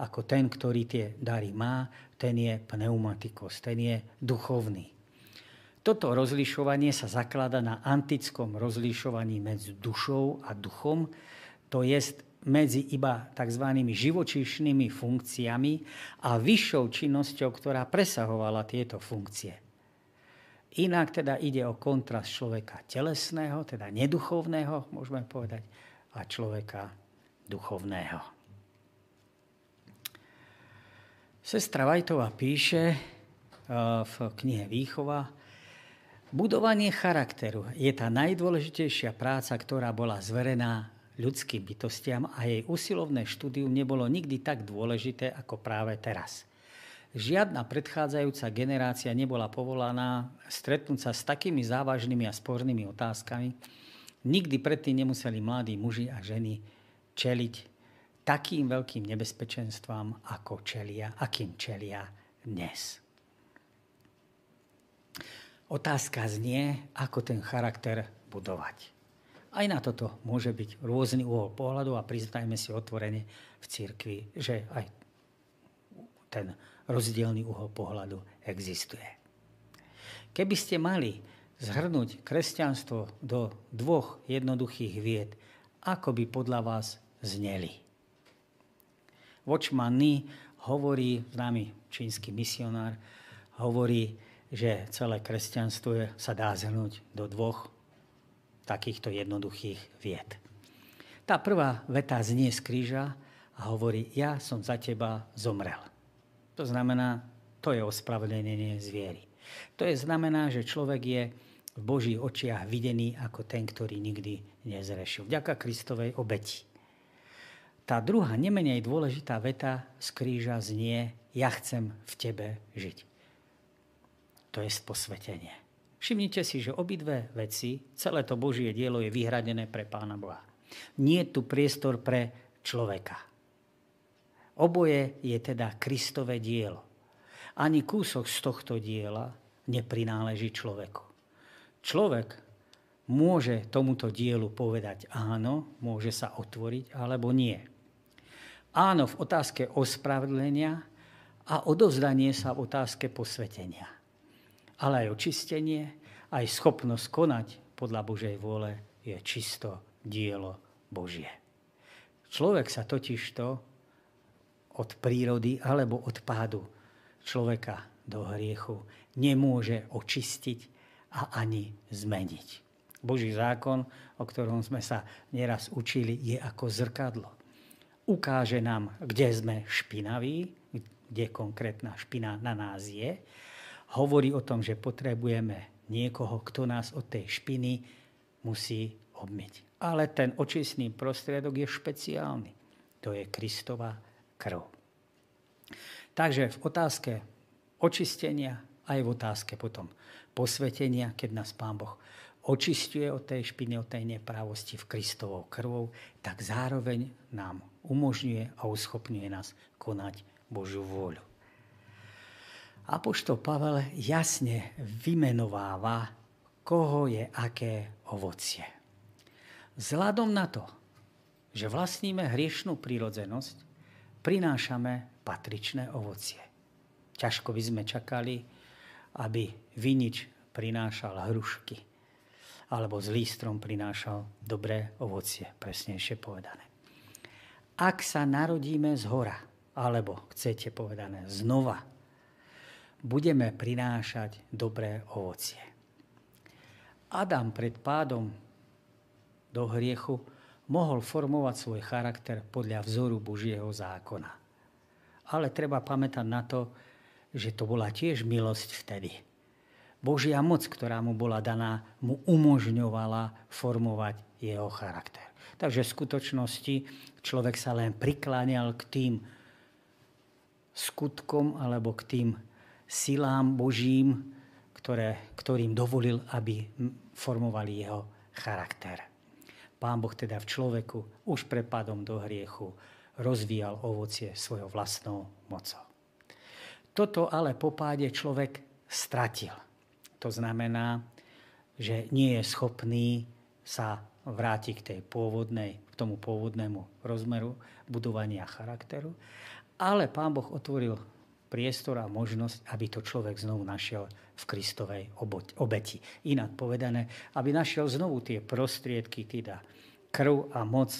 ako ten, ktorý tie dary má, ten je pneumatikos, ten je duchovný. Toto rozlišovanie sa zaklada na antickom rozlišovaní medzi dušou a duchom, to jest medzi iba tzv. živočíšnymi funkciami a vyššou činnosťou, ktorá presahovala tieto funkcie. Inak teda ide o kontrast človeka telesného, teda neduchovného, môžeme povedať, a človeka duchovného. Sestra Vajtová píše eh, v knihe Výchova, budovanie charakteru je tá najdôležitejšia práca, ktorá bola zverená ľudským bytostiam a jej usilovné štúdium nebolo nikdy tak dôležité ako práve teraz. Žiadna predchádzajúca generácia nebola povolaná stretnúť sa s takými závažnými a spornými otázkami. Nikdy predtým nemuseli mladí muži a ženy čeliť takým veľkým nebezpečenstvám, ako čelia, akým čelia dnes. Otázka znie, ako ten charakter budovať. Aj na toto môže byť rôzny uhol pohľadu a priznajme si otvorene v cirkvi, že aj ten rozdielný uhol pohľadu existuje. Keby ste mali zhrnúť kresťanstvo do dvoch jednoduchých vied, ako by podľa vás zneli. Watchman Nee hovorí, známy čínsky misionár, hovorí, že celé kresťanstvo sa dá zhrnúť do dvoch takýchto jednoduchých vied. Tá prvá veta znie z kríža a hovorí, ja som za teba zomrel. To znamená, to je ospravedlnenie zviery. To je znamená, že človek je v Božích očiach videný ako ten, ktorý nikdy nezrešil. Vďaka Kristovej obeti. Tá druhá, nemenej dôležitá veta z kríža znie, ja chcem v tebe žiť. To je posvetenie. Všimnite si, že obidve veci, celé to Božie dielo je vyhradené pre Pána Boha. Nie je tu priestor pre človeka. Oboje je teda Kristové dielo. Ani kúsok z tohto diela neprináleží človeku. Človek môže tomuto dielu povedať áno, môže sa otvoriť alebo nie. Áno v otázke ospravedlenia a odovzdanie sa v otázke posvetenia. Ale aj očistenie, aj schopnosť konať podľa Božej vôle je čisto dielo Božie. Človek sa totižto od prírody alebo od pádu človeka do hriechu nemôže očistiť a ani zmeniť. Boží zákon, o ktorom sme sa nieraz učili, je ako zrkadlo. Ukáže nám, kde sme špinaví, kde konkrétna špina na nás je. Hovorí o tom, že potrebujeme niekoho, kto nás od tej špiny musí obmyť. Ale ten očistný prostriedok je špeciálny. To je Kristova krv. Takže v otázke očistenia aj v otázke potom posvetenia, keď nás Pán Boh očistuje od tej špiny, od tej neprávosti v Kristovou krvou, tak zároveň nám umožňuje a uschopňuje nás konať Božiu vôľu. Apoštol Pavel jasne vymenováva, koho je aké ovocie. Vzhľadom na to, že vlastníme hriešnú prírodzenosť, prinášame patričné ovocie. Ťažko by sme čakali, aby vinič prinášal hrušky, alebo zlý strom prinášal dobré ovocie, presnejšie povedané. Ak sa narodíme z hora, alebo chcete povedané znova, budeme prinášať dobré ovocie. Adam pred pádom do hriechu mohol formovať svoj charakter podľa vzoru Božieho zákona. Ale treba pamätať na to, že to bola tiež milosť vtedy. Božia moc, ktorá mu bola daná, mu umožňovala formovať jeho charakter. Takže v skutočnosti človek sa len prikláňal k tým skutkom alebo k tým silám Božím, ktoré, ktorým dovolil, aby formovali jeho charakter. Pán Boh teda v človeku už prepadom do hriechu rozvíjal ovocie svojou vlastnou mocou. Toto ale po páde človek stratil. To znamená, že nie je schopný sa vrátiť k tej pôvodnej, k tomu pôvodnému rozmeru budovania charakteru. Ale Pán Boh otvoril priestor a možnosť, aby to človek znovu našiel v Kristovej obeti. Inak povedané, aby našiel znovu tie prostriedky, teda krv a moc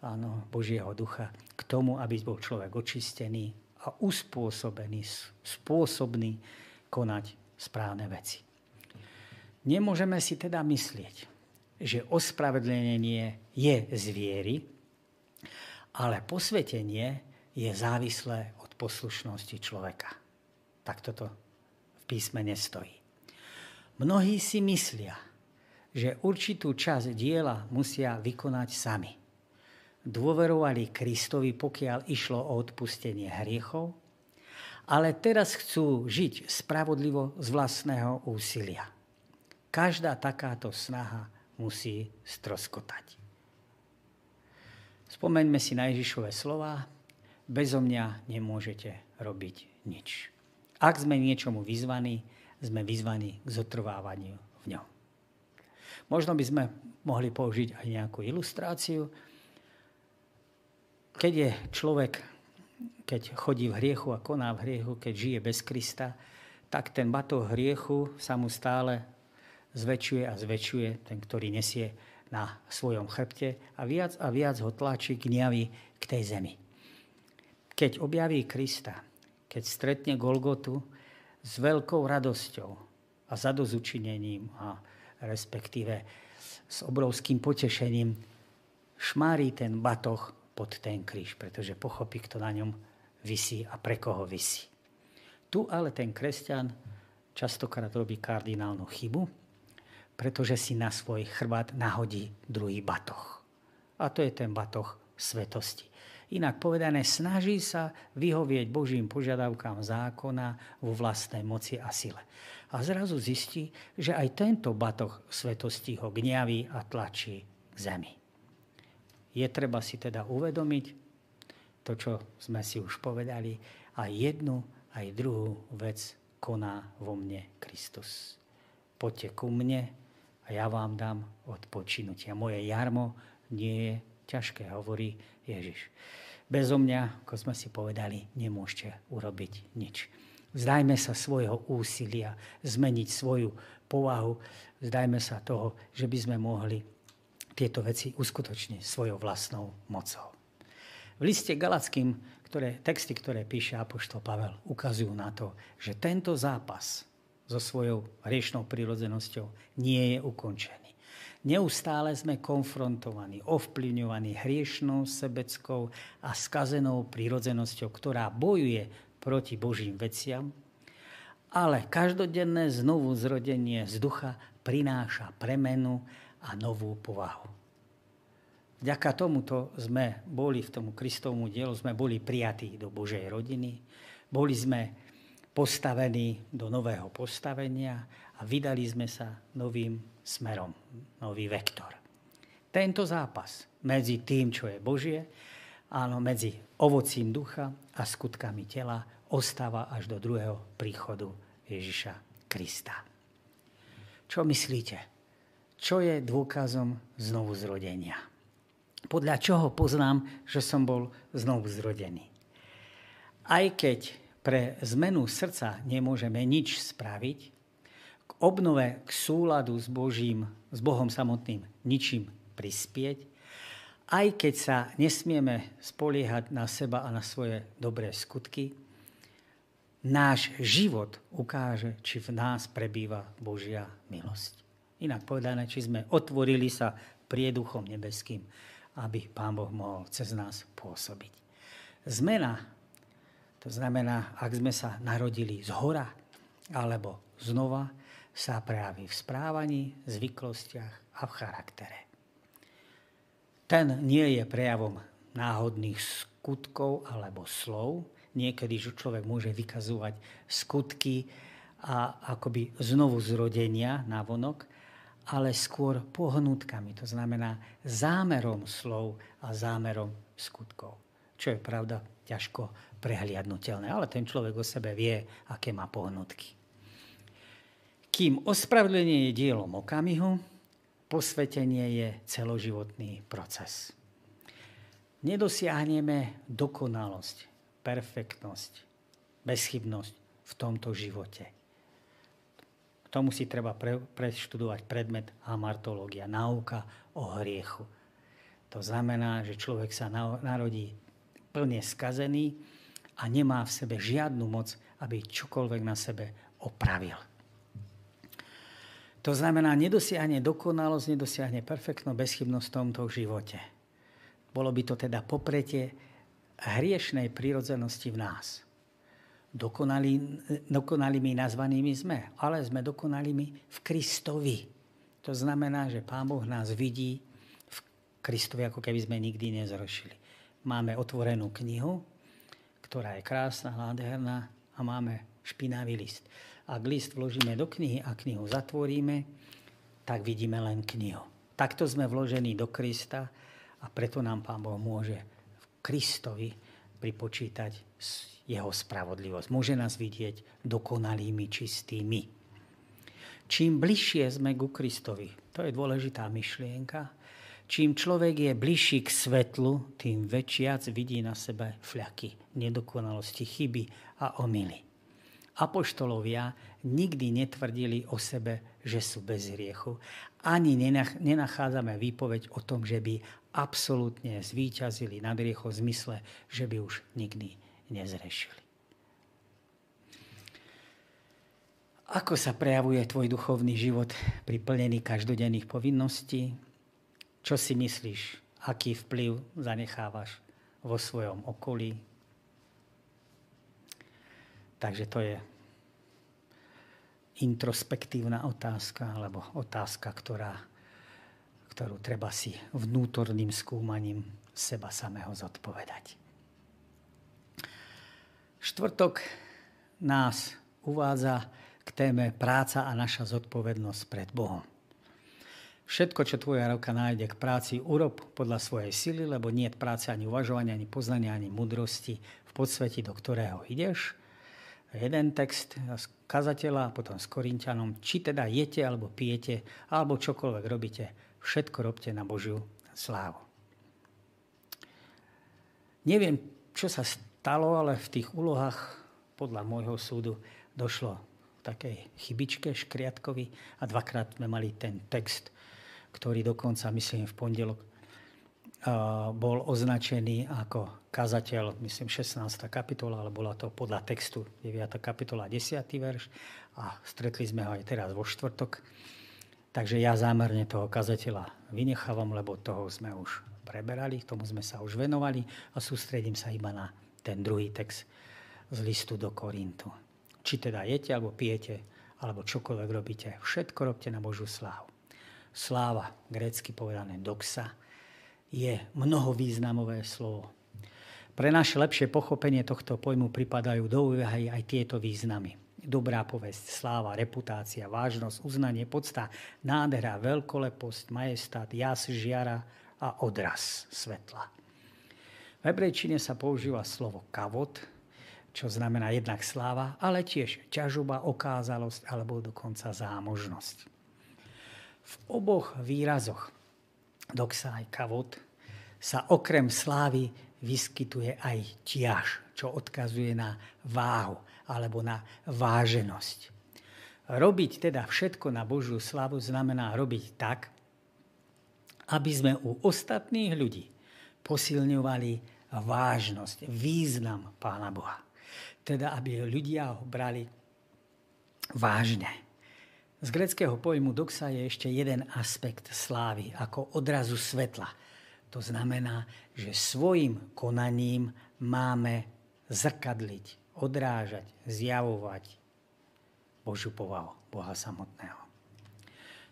áno, Božieho ducha k tomu, aby bol človek očistený, a uspôsobený, spôsobný konať správne veci. Nemôžeme si teda myslieť, že ospravedlenie je z viery, ale posvetenie je závislé poslušnosti človeka. Tak toto v písme nestojí. Mnohí si myslia, že určitú časť diela musia vykonať sami – dôverovali Kristovi, pokiaľ išlo o odpustenie hriechov, ale teraz chcú žiť spravodlivo z vlastného úsilia. Každá takáto snaha musí stroskotať. Spomeňme si na Ježišové slova. Bezo mňa nemôžete robiť nič. Ak sme niečomu vyzvaní, sme vyzvaní k zotrvávaniu v ňom. Možno by sme mohli použiť aj nejakú ilustráciu, keď je človek, keď chodí v hriechu a koná v hriechu, keď žije bez Krista, tak ten batoh hriechu sa mu stále zväčšuje a zväčšuje, ten, ktorý nesie na svojom chrbte a viac a viac ho tlačí k ňavi k tej zemi. Keď objaví Krista, keď stretne Golgotu s veľkou radosťou a zadozučinením a respektíve s obrovským potešením šmári ten batoh pod ten kríž, pretože pochopí, kto na ňom vysí a pre koho vysí. Tu ale ten kresťan častokrát robí kardinálnu chybu, pretože si na svoj chrbát nahodí druhý batoh. A to je ten batoh svetosti. Inak povedané, snaží sa vyhovieť Božím požiadavkám zákona vo vlastnej moci a sile. A zrazu zistí, že aj tento batoh svetosti ho gňaví a tlačí k zemi. Je treba si teda uvedomiť to, čo sme si už povedali, a jednu, aj druhú vec koná vo mne Kristus. Poďte ku mne a ja vám dám odpočinutia. Moje jarmo nie je ťažké, hovorí Ježiš. Bezo mňa, ako sme si povedali, nemôžete urobiť nič. Vzdajme sa svojho úsilia, zmeniť svoju povahu, vzdajme sa toho, že by sme mohli tieto veci uskutočniť svojou vlastnou mocou. V liste Galackým ktoré, texty, ktoré píše Apoštol Pavel, ukazujú na to, že tento zápas so svojou hriešnou prírodzenosťou nie je ukončený. Neustále sme konfrontovaní, ovplyvňovaní hriešnou, sebeckou a skazenou prírodzenosťou, ktorá bojuje proti Božím veciam, ale každodenné znovu zrodenie z ducha prináša premenu a novú povahu. Vďaka tomuto sme boli v tomu Kristovmu dielu, sme boli prijatí do Božej rodiny, boli sme postavení do nového postavenia a vydali sme sa novým smerom, nový vektor. Tento zápas medzi tým, čo je Božie, áno, medzi ovocím ducha a skutkami tela ostáva až do druhého príchodu Ježiša Krista. Čo myslíte? Čo je dôkazom znovu zrodenia? podľa čoho poznám, že som bol znovu zrodený. Aj keď pre zmenu srdca nemôžeme nič spraviť, obnove, k súladu s, Božím, s Bohom samotným ničím prispieť, aj keď sa nesmieme spoliehať na seba a na svoje dobré skutky, náš život ukáže, či v nás prebýva Božia milosť. Inak povedané, či sme otvorili sa prieduchom nebeským aby Pán Boh mohol cez nás pôsobiť. Zmena, to znamená, ak sme sa narodili z hora alebo znova, sa prejaví v správaní, zvyklostiach a v charaktere. Ten nie je prejavom náhodných skutkov alebo slov. Niekedy človek môže vykazovať skutky a akoby znovu zrodenia na vonok, ale skôr pohnutkami, to znamená zámerom slov a zámerom skutkov. Čo je pravda ťažko prehliadnutelné, ale ten človek o sebe vie, aké má pohnutky. Kým ospravedlenie je dielom okamihu, posvetenie je celoživotný proces. Nedosiahneme dokonalosť, perfektnosť, bezchybnosť v tomto živote tomu si treba pre, preštudovať predmet amartológia, náuka o hriechu. To znamená, že človek sa narodí plne skazený a nemá v sebe žiadnu moc, aby čokoľvek na sebe opravil. To znamená, nedosiahne dokonalosť, nedosiahne perfektnú bezchybnosť v tomto živote. Bolo by to teda popretie hriešnej prírodzenosti v nás dokonalý, dokonalými nazvanými sme, ale sme dokonalými v Kristovi. To znamená, že Pán Boh nás vidí v Kristovi, ako keby sme nikdy nezrošili. Máme otvorenú knihu, ktorá je krásna, nádherná a máme špinavý list. Ak list vložíme do knihy a knihu zatvoríme, tak vidíme len knihu. Takto sme vložení do Krista a preto nám Pán Boh môže v Kristovi pripočítať jeho spravodlivosť. Môže nás vidieť dokonalými, čistými. Čím bližšie sme ku Kristovi, to je dôležitá myšlienka, čím človek je bližší k svetlu, tým väčšiac vidí na sebe fľaky, nedokonalosti, chyby a omily. Apoštolovia nikdy netvrdili o sebe, že sú bez hriechu. Ani nenachádzame výpoveď o tom, že by absolútne zvíťazili nad hriechom v zmysle, že by už nikdy nezrešili. Ako sa prejavuje tvoj duchovný život pri plnení každodenných povinností? Čo si myslíš? Aký vplyv zanechávaš vo svojom okolí? Takže to je introspektívna otázka, alebo otázka, ktorá, ktorú treba si vnútorným skúmaním seba samého zodpovedať. Štvrtok nás uvádza k téme práca a naša zodpovednosť pred Bohom. Všetko, čo tvoja ruka nájde k práci, urob podľa svojej sily, lebo nie je práce ani uvažovania, ani poznania, ani mudrosti v podsveti, do ktorého ideš. Jeden text z kazateľa, potom s Korintianom, či teda jete alebo pijete, alebo čokoľvek robíte, všetko robte na Božiu slávu. Neviem, čo sa stalo, ale v tých úlohách podľa môjho súdu došlo v takej chybičke škriatkovi a dvakrát sme mali ten text, ktorý dokonca, myslím, v pondelok bol označený ako kazateľ, myslím, 16. kapitola, ale bola to podľa textu 9. kapitola 10. verš a stretli sme ho aj teraz vo štvrtok. Takže ja zámerne toho kazateľa vynechávam, lebo toho sme už preberali, tomu sme sa už venovali a sústredím sa iba na ten druhý text z listu do Korintu. Či teda jete, alebo pijete, alebo čokoľvek robíte, všetko robte na Božú slávu. Sláva, grécky povedané doxa, je mnohovýznamové slovo. Pre naše lepšie pochopenie tohto pojmu pripadajú do úvahy aj tieto významy. Dobrá povesť, sláva, reputácia, vážnosť, uznanie, podsta, nádhera, veľkoleposť, majestát, jas, žiara a odraz svetla. V hebrejčine sa používa slovo kavot, čo znamená jednak sláva, ale tiež ťažoba, okázalosť alebo dokonca zámožnosť. V oboch výrazoch doxa aj kavot sa okrem slávy vyskytuje aj tiaž, čo odkazuje na váhu alebo na váženosť. Robiť teda všetko na Božiu slavu znamená robiť tak, aby sme u ostatných ľudí posilňovali vážnosť, význam Pána Boha. Teda, aby ľudia ho brali vážne. Z greckého pojmu doxa je ešte jeden aspekt slávy, ako odrazu svetla – to znamená, že svojim konaním máme zrkadliť, odrážať, zjavovať Božiu povahu, Boha samotného.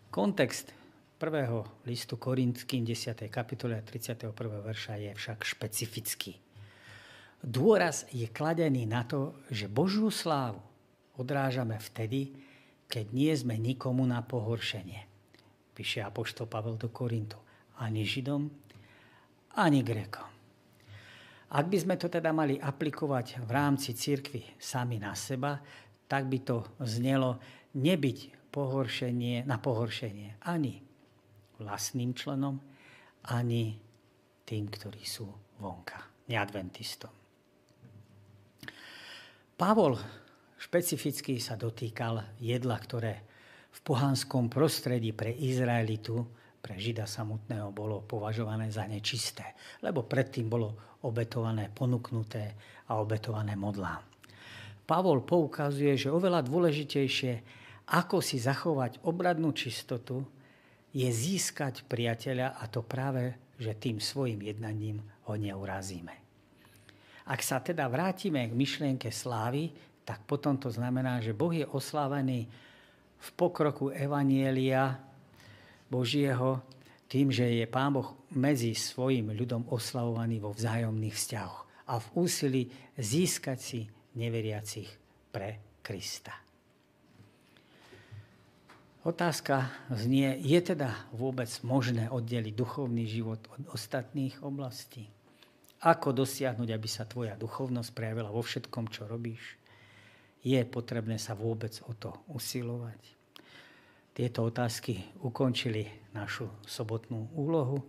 Kontext prvého listu Korinským 10. kapitole 31. verša je však špecifický. Dôraz je kladený na to, že Božiu slávu odrážame vtedy, keď nie sme nikomu na pohoršenie. Píše Apoštol Pavel do Korintu. Ani Židom, ani Grekom. Ak by sme to teda mali aplikovať v rámci cirkvy sami na seba, tak by to znelo nebyť pohoršenie na pohoršenie ani vlastným členom, ani tým, ktorí sú vonka, neadventistom. Pavol špecificky sa dotýkal jedla, ktoré v pohanskom prostredí pre Izraelitu pre Žida samotného bolo považované za nečisté, lebo predtým bolo obetované, ponúknuté a obetované modlám. Pavol poukazuje, že oveľa dôležitejšie, ako si zachovať obradnú čistotu, je získať priateľa a to práve, že tým svojim jednaním ho neurazíme. Ak sa teda vrátime k myšlienke slávy, tak potom to znamená, že Boh je oslávený v pokroku Evanielia Božieho tým, že je Pán Boh medzi svojim ľudom oslavovaný vo vzájomných vzťahoch a v úsilí získať si neveriacich pre Krista. Otázka znie, je teda vôbec možné oddeliť duchovný život od ostatných oblastí? Ako dosiahnuť, aby sa tvoja duchovnosť prejavila vo všetkom, čo robíš? Je potrebné sa vôbec o to usilovať? Tieto otázky ukončili našu sobotnú úlohu.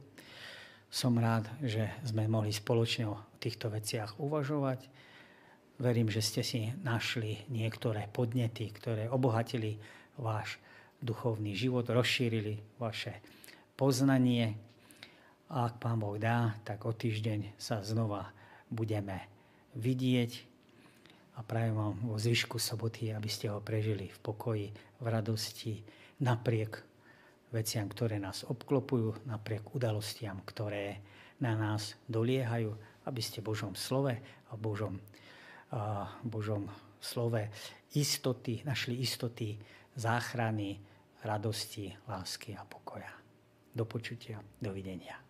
Som rád, že sme mohli spoločne o týchto veciach uvažovať. Verím, že ste si našli niektoré podnety, ktoré obohatili váš duchovný život, rozšírili vaše poznanie. A ak Pán Boh dá, tak o týždeň sa znova budeme vidieť a prajem vám vo zvyšku soboty, aby ste ho prežili v pokoji, v radosti, napriek veciam, ktoré nás obklopujú, napriek udalostiam, ktoré na nás doliehajú, aby ste Božom slove a Božom, a Božom slove istoty, našli istoty záchrany, radosti, lásky a pokoja. Do počutia, dovidenia.